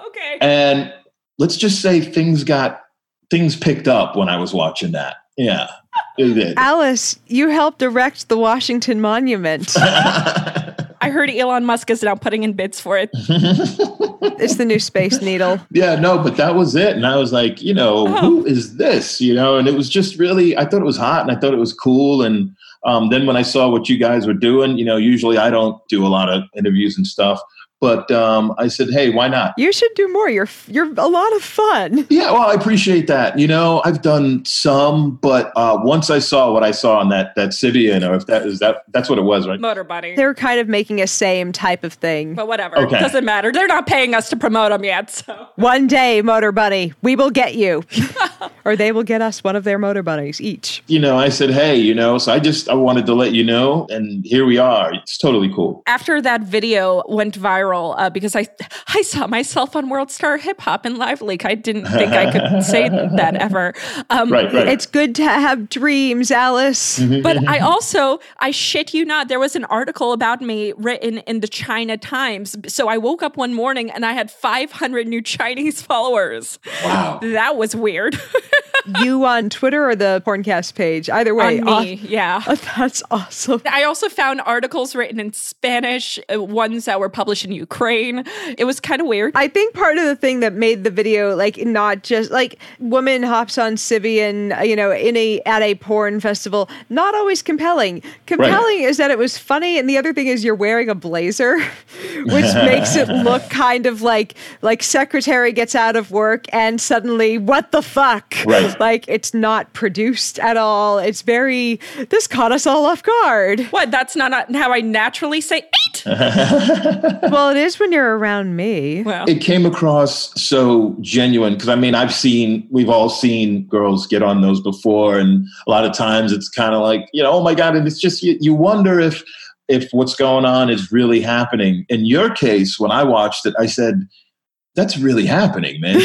S3: Okay.
S4: and let's just say things got, things picked up when I was watching that. Yeah. [laughs]
S2: Alice, you helped erect the Washington Monument. [laughs]
S3: I heard Elon Musk is now putting in bids for it. [laughs]
S2: it's the new Space Needle.
S4: Yeah, no, but that was it. And I was like, you know,
S3: Oh.
S4: who is this? You know, and it was just really, I thought it was hot and I thought it was cool. And um, then when I saw what you guys were doing, you know, usually I don't do a lot of interviews and stuff, but um, I said, hey, why not?
S2: You should do more. You're you're a lot of fun.
S4: Yeah, well, I appreciate that. You know, I've done some, but uh, once I saw what I saw on that that Sybian, or if that is that that's what it was, right?
S3: Motor Bunny.
S2: They're kind of making a same type of thing.
S3: But whatever.
S4: Okay.
S3: Doesn't matter. They're not paying us to promote them yet. So
S2: One day, Motor Bunny, we will get you. [laughs] or they will get us one of their Motor Bunnies each.
S4: You know, I said, hey, you know, so I just I wanted to let you know, and here we are. It's totally cool.
S3: after that video went viral, uh, because I I saw myself on World Star Hip Hop and Live Leak. I didn't think I could [laughs] say that ever. Um,
S4: Right, right.
S2: It's good to have dreams, Alice.
S3: But I [laughs] also, I shit you not, there was an article about me written in the China Times. So I woke up one morning and I had 500 new Chinese followers.
S4: Wow.
S3: That was weird. [laughs]
S2: you on Twitter or the Porncast page? Either way.
S3: On me, yeah.
S2: aw- that's awesome.
S3: I also found articles written in Spanish, uh, ones that were published in Ukraine. It was kind of weird.
S2: I think part of the thing that made the video like not just like woman hops on Sybian, you know, in a at a porn festival, not always compelling. Compelling is that it was funny, and the other thing is you're wearing a blazer, [laughs] which [laughs] makes it look kind of like like secretary gets out of work and suddenly what the fuck?
S4: Right. [laughs]
S2: Like it's not produced at all. It's very this caught us all off guard.
S3: what? That's not, not how I naturally say. "Eat!" [laughs]
S2: Well, it is when you're around me.
S3: Well,
S4: it came across so genuine because I mean I've seen we've all seen girls get on those before, and a lot of times it's kind of like you know oh my god, and it's just you, you wonder if if what's going on is really happening. In your case, when I watched it, I said that's really happening, man. [laughs] [laughs]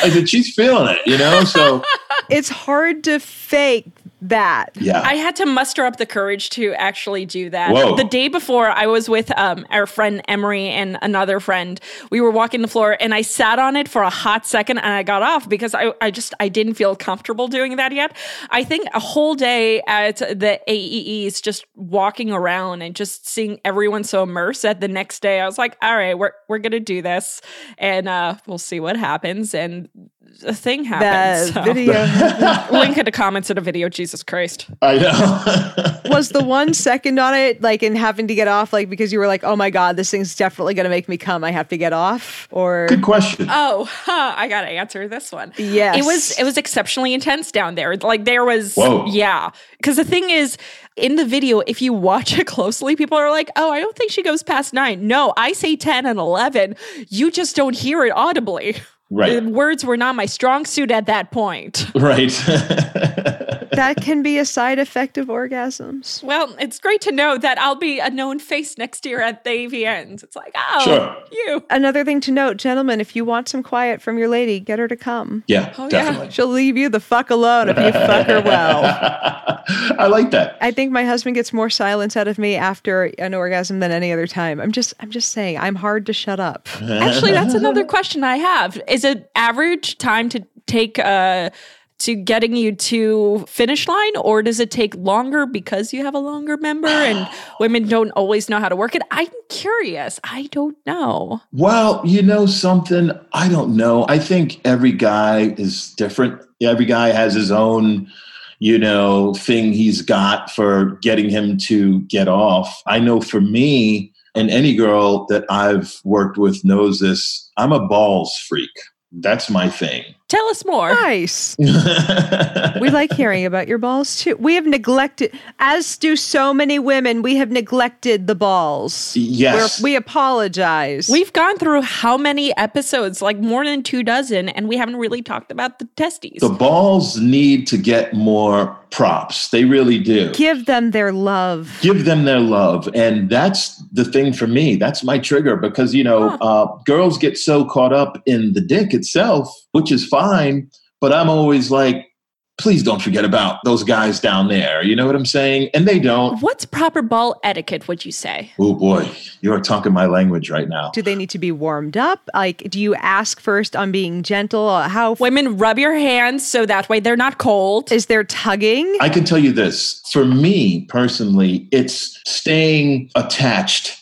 S4: I said she's feeling it, you know. So
S2: It's hard to fake that.
S4: yeah,
S3: I had to muster up the courage to actually do that.
S4: Whoa.
S3: The day before, I was with um, our friend Emery and another friend. We were walking the floor, and I sat on it for a hot second, and I got off because I, I just I didn't feel comfortable doing that yet. I think a whole day at the AEEs, just walking around and just seeing everyone so immersed. At the next day, I was like, all right, we're we're gonna do this, and uh, we'll see what happens. And a thing
S2: The
S3: happens. so-
S2: video [laughs] [laughs]
S3: Link in the comments of the video. Jesus Christ.
S4: I know. [laughs]
S2: was the one second on it, like in having to get off, like because you were like, oh my God, this thing's definitely going to make me come. I have to get off. Or
S4: Good question.
S3: Oh, huh, I gotta answer this one.
S2: Yes.
S3: it was it was exceptionally intense down there. Like there was,
S4: Whoa.
S3: yeah. Because the thing is, in the video, if you watch it closely, people are like, "Oh, I don't think she goes past nine. No, I say ten and eleven. You just don't hear it audibly.
S4: Right.
S3: The words were not my strong suit at that point.
S4: right. [laughs]
S2: that can be a side effect of orgasms.
S3: Well, it's great to know that I'll be a known face next year at the AVNs. It's like, oh,
S4: Sure.
S3: you.
S2: Another thing to note, gentlemen, if you want some quiet from your lady, get her to come.
S4: yeah,
S3: Oh, yeah.
S4: definitely.
S2: She'll leave you the fuck alone if you [laughs] fuck her well.
S4: I like that.
S2: I think my husband gets more silence out of me after an orgasm than any other time. I'm just I'm just saying, I'm hard to shut up.
S3: Actually, that's [laughs] another question I have. Is it average time to take uh to getting you to finish line or does it take longer because you have a longer member and [sighs] women don't always know how to work it? I'm curious. I don't know.
S4: Well, you know something? I don't know. I think every guy is different. Every guy has his own, you know, thing he's got for getting him to get off. I know for me, and any girl that I've worked with knows this, I'm a balls freak. That's my thing.
S3: Tell us more.
S2: Nice. [laughs] We like hearing about your balls too. We have neglected, as do so many women, we have neglected the balls.
S4: Yes.
S2: We're, we apologize.
S3: We've gone through how many episodes? Like more than two dozen, and we haven't really talked about the testes.
S4: the balls need to get more props. They really do.
S2: give them their love.
S4: give them their love and that's the thing for me that's my trigger because you know uh, girls get so caught up in the dick itself which is fine but i'm always like please don't forget about those guys down there you know what i'm saying and they don't
S3: What's proper ball etiquette, would you say?
S4: oh boy you're talking my language right now
S2: Do they need to be warmed up? Like, do you ask first on being gentle? Uh, How
S3: Women rub your hands so that way they're not cold.
S2: is there tugging?
S4: i can tell you this for me personally it's staying attached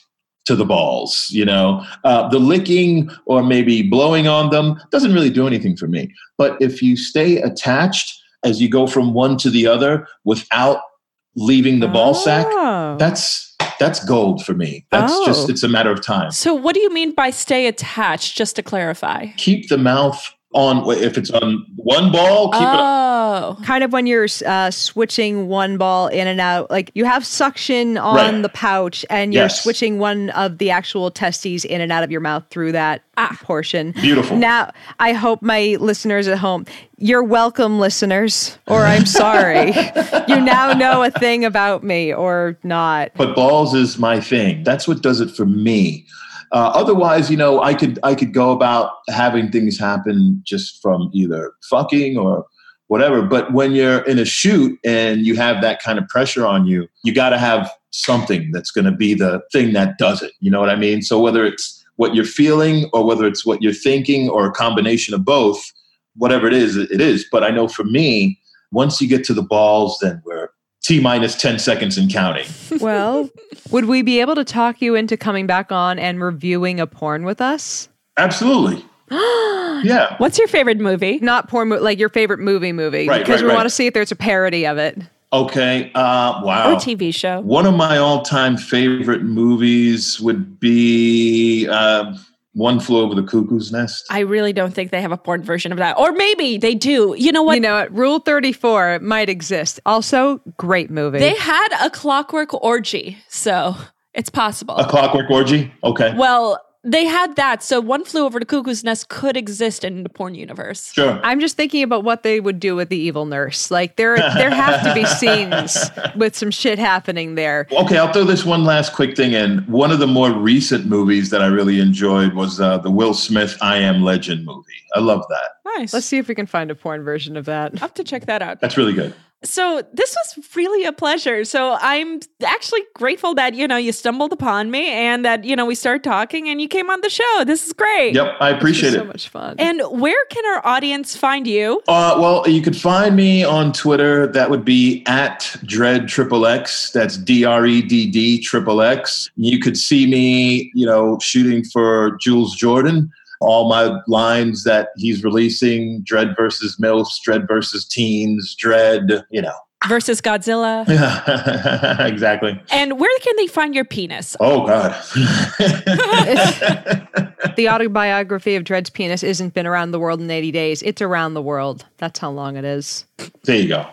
S4: to the balls you know uh, the licking or maybe blowing on them doesn't really do anything for me but if you stay attached as you go from one to the other without leaving the ball sack
S2: Oh.
S4: that's that's gold for me that's
S2: Oh.
S4: just it's a matter of time
S3: So, what do you mean by stay attached? Just to clarify.
S4: keep the mouth on if it's on one ball keep it
S3: Oh,
S2: kind of when you're uh, switching one ball in and out, like you have suction on
S4: Right.
S2: the pouch and you're
S4: Yes.
S2: switching one of the actual testes in and out of your mouth through that portion.
S4: Beautiful.
S2: Now, I hope my listeners at home, you're welcome, listeners, or I'm [laughs] sorry. you now know a thing about me or not.
S4: but balls is my thing. That's what does it for me. Uh, otherwise, you know, I could I could go about having things happen just from either fucking or whatever. But when you're in a shoot and you have that kind of pressure on you, you got to have something that's going to be the thing that does it. You know what I mean? So whether it's what you're feeling or whether it's what you're thinking or a combination of both, whatever it is, it is. But I know for me, once you get to the balls, then we're T minus 10 seconds and counting. [laughs]
S2: Well, would we be able to talk you into coming back on and reviewing a porn with us?
S4: Absolutely. [gasps] yeah.
S3: what's your favorite movie?
S2: Not porn, mo- like your favorite movie movie,
S4: Right,
S2: because
S4: right,
S2: we
S4: right.
S2: want to see if there's a parody of it.
S4: Okay. Uh, wow.
S3: Or TV show?
S4: One of my all-time favorite movies would be. Um, One Flew Over the Cuckoo's Nest.
S3: I really don't think they have a porn version of that. Or maybe they do. You know what?
S2: You know what? Rule 34 might exist. Also, great movie.
S3: they had a clockwork orgy, so it's possible.
S4: a Clockwork Orgy. Okay.
S3: well, they had that, so One Flew Over the Cuckoo's Nest could exist in the porn universe.
S4: Sure.
S2: I'm just thinking about what they would do with the evil nurse. Like there there have to be scenes [laughs] with some shit happening there.
S4: Okay, I'll throw this one last quick thing in. One of the more recent movies that I really enjoyed was uh, the Will Smith I Am Legend movie. I love that.
S3: Nice.
S2: Let's see if we can find a porn version of that.
S3: I'll have to check that out.
S4: That's really good.
S3: So this was really a pleasure. So I'm actually grateful that you know you stumbled upon me and that you know we started talking and you came on the show. This is great.
S4: Yep, I appreciate it.
S2: so much fun.
S3: And where can our audience find you?
S4: Uh, well, you could find me on Twitter. That would be at Dredd Triple X. That's D R E D D Triple X. You could see me, you know, shooting for Jules Jordan. All my lines that he's releasing: Dredd versus MILFs, Dredd versus Teens, Dredd. You know,
S3: Versus Godzilla. [laughs]
S4: exactly.
S3: And where can they find your penis?
S4: Oh God. [laughs]
S2: the autobiography of Dredd's penis isn't been around the world in 80 days. It's around the world. That's how long it is.
S4: there you go.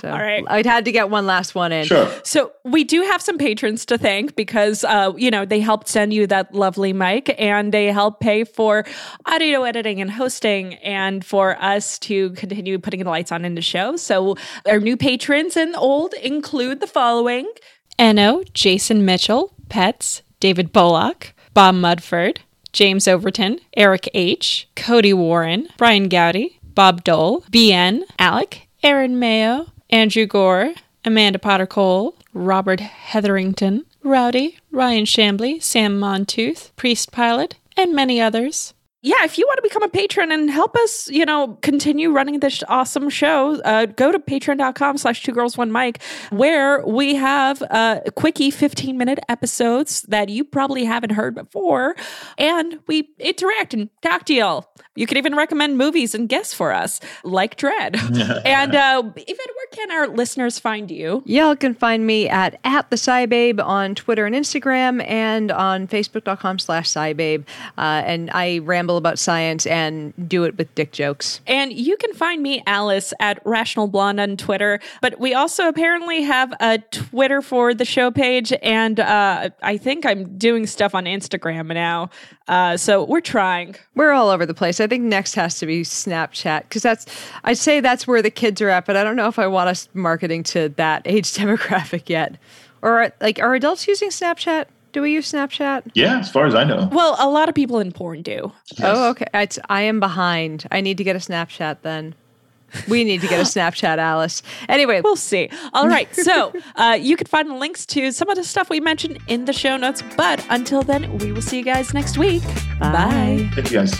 S2: So
S3: All right.
S2: I'd had to get one last one in.
S4: Sure.
S3: So we do have some patrons to thank because uh, you know they helped send you that lovely mic and they help pay for audio editing and hosting and for us to continue putting the lights on in the show. So our new patrons and old include the following: Eno, Jason Mitchell, Pets, David Bullock, Bob Mudford, James Overton, Eric H, Cody Warren, Brian Gowdy, Bob Dole, BN, Alec, Aaron Mayo, Andrew Gore, Amanda Potter Cole, Robert Hetherington, Rowdy, Ryan Shambly, Sam Montooth, Priest Pilot, and many others. Yeah, if you want to become a patron and help us, you know, continue running this awesome show, uh, go to patreon.com slash two girls one mic, where we have uh, quickie 15 minute episodes that you probably haven't heard before. And we interact and talk to y'all. You can even recommend movies and guests for us, like Dredd. [laughs] and uh, Yvette, where can our listeners find you?
S2: Y'all can find me at at the SciBabe on Twitter and Instagram and on Facebook.com slash SciBabe. Uh, and I ramble about science and do it with dick jokes.
S3: And you can find me, Alice, at Rational Blonde on Twitter. But we also apparently have a Twitter for the show page. And uh, I think I'm doing stuff on Instagram now. Uh, so we're trying.
S2: We're all over the place. I think next has to be Snapchat because that's, I'd say that's where the kids are at, but I don't know if I want us marketing to that age [laughs] demographic yet. Or like, are adults using Snapchat? Do we use Snapchat?
S4: Yeah, as far as I know.
S3: Well, a lot of people in porn do.
S2: Oh, okay. It's, I am behind. I need to get a Snapchat then. We need to get a [laughs] Snapchat, Alice. Anyway,
S3: We'll see. All right. [laughs] So uh, you can find links to some of the stuff we mentioned in the show notes. But until then, we will see you guys next week. Bye.
S4: Thank you guys.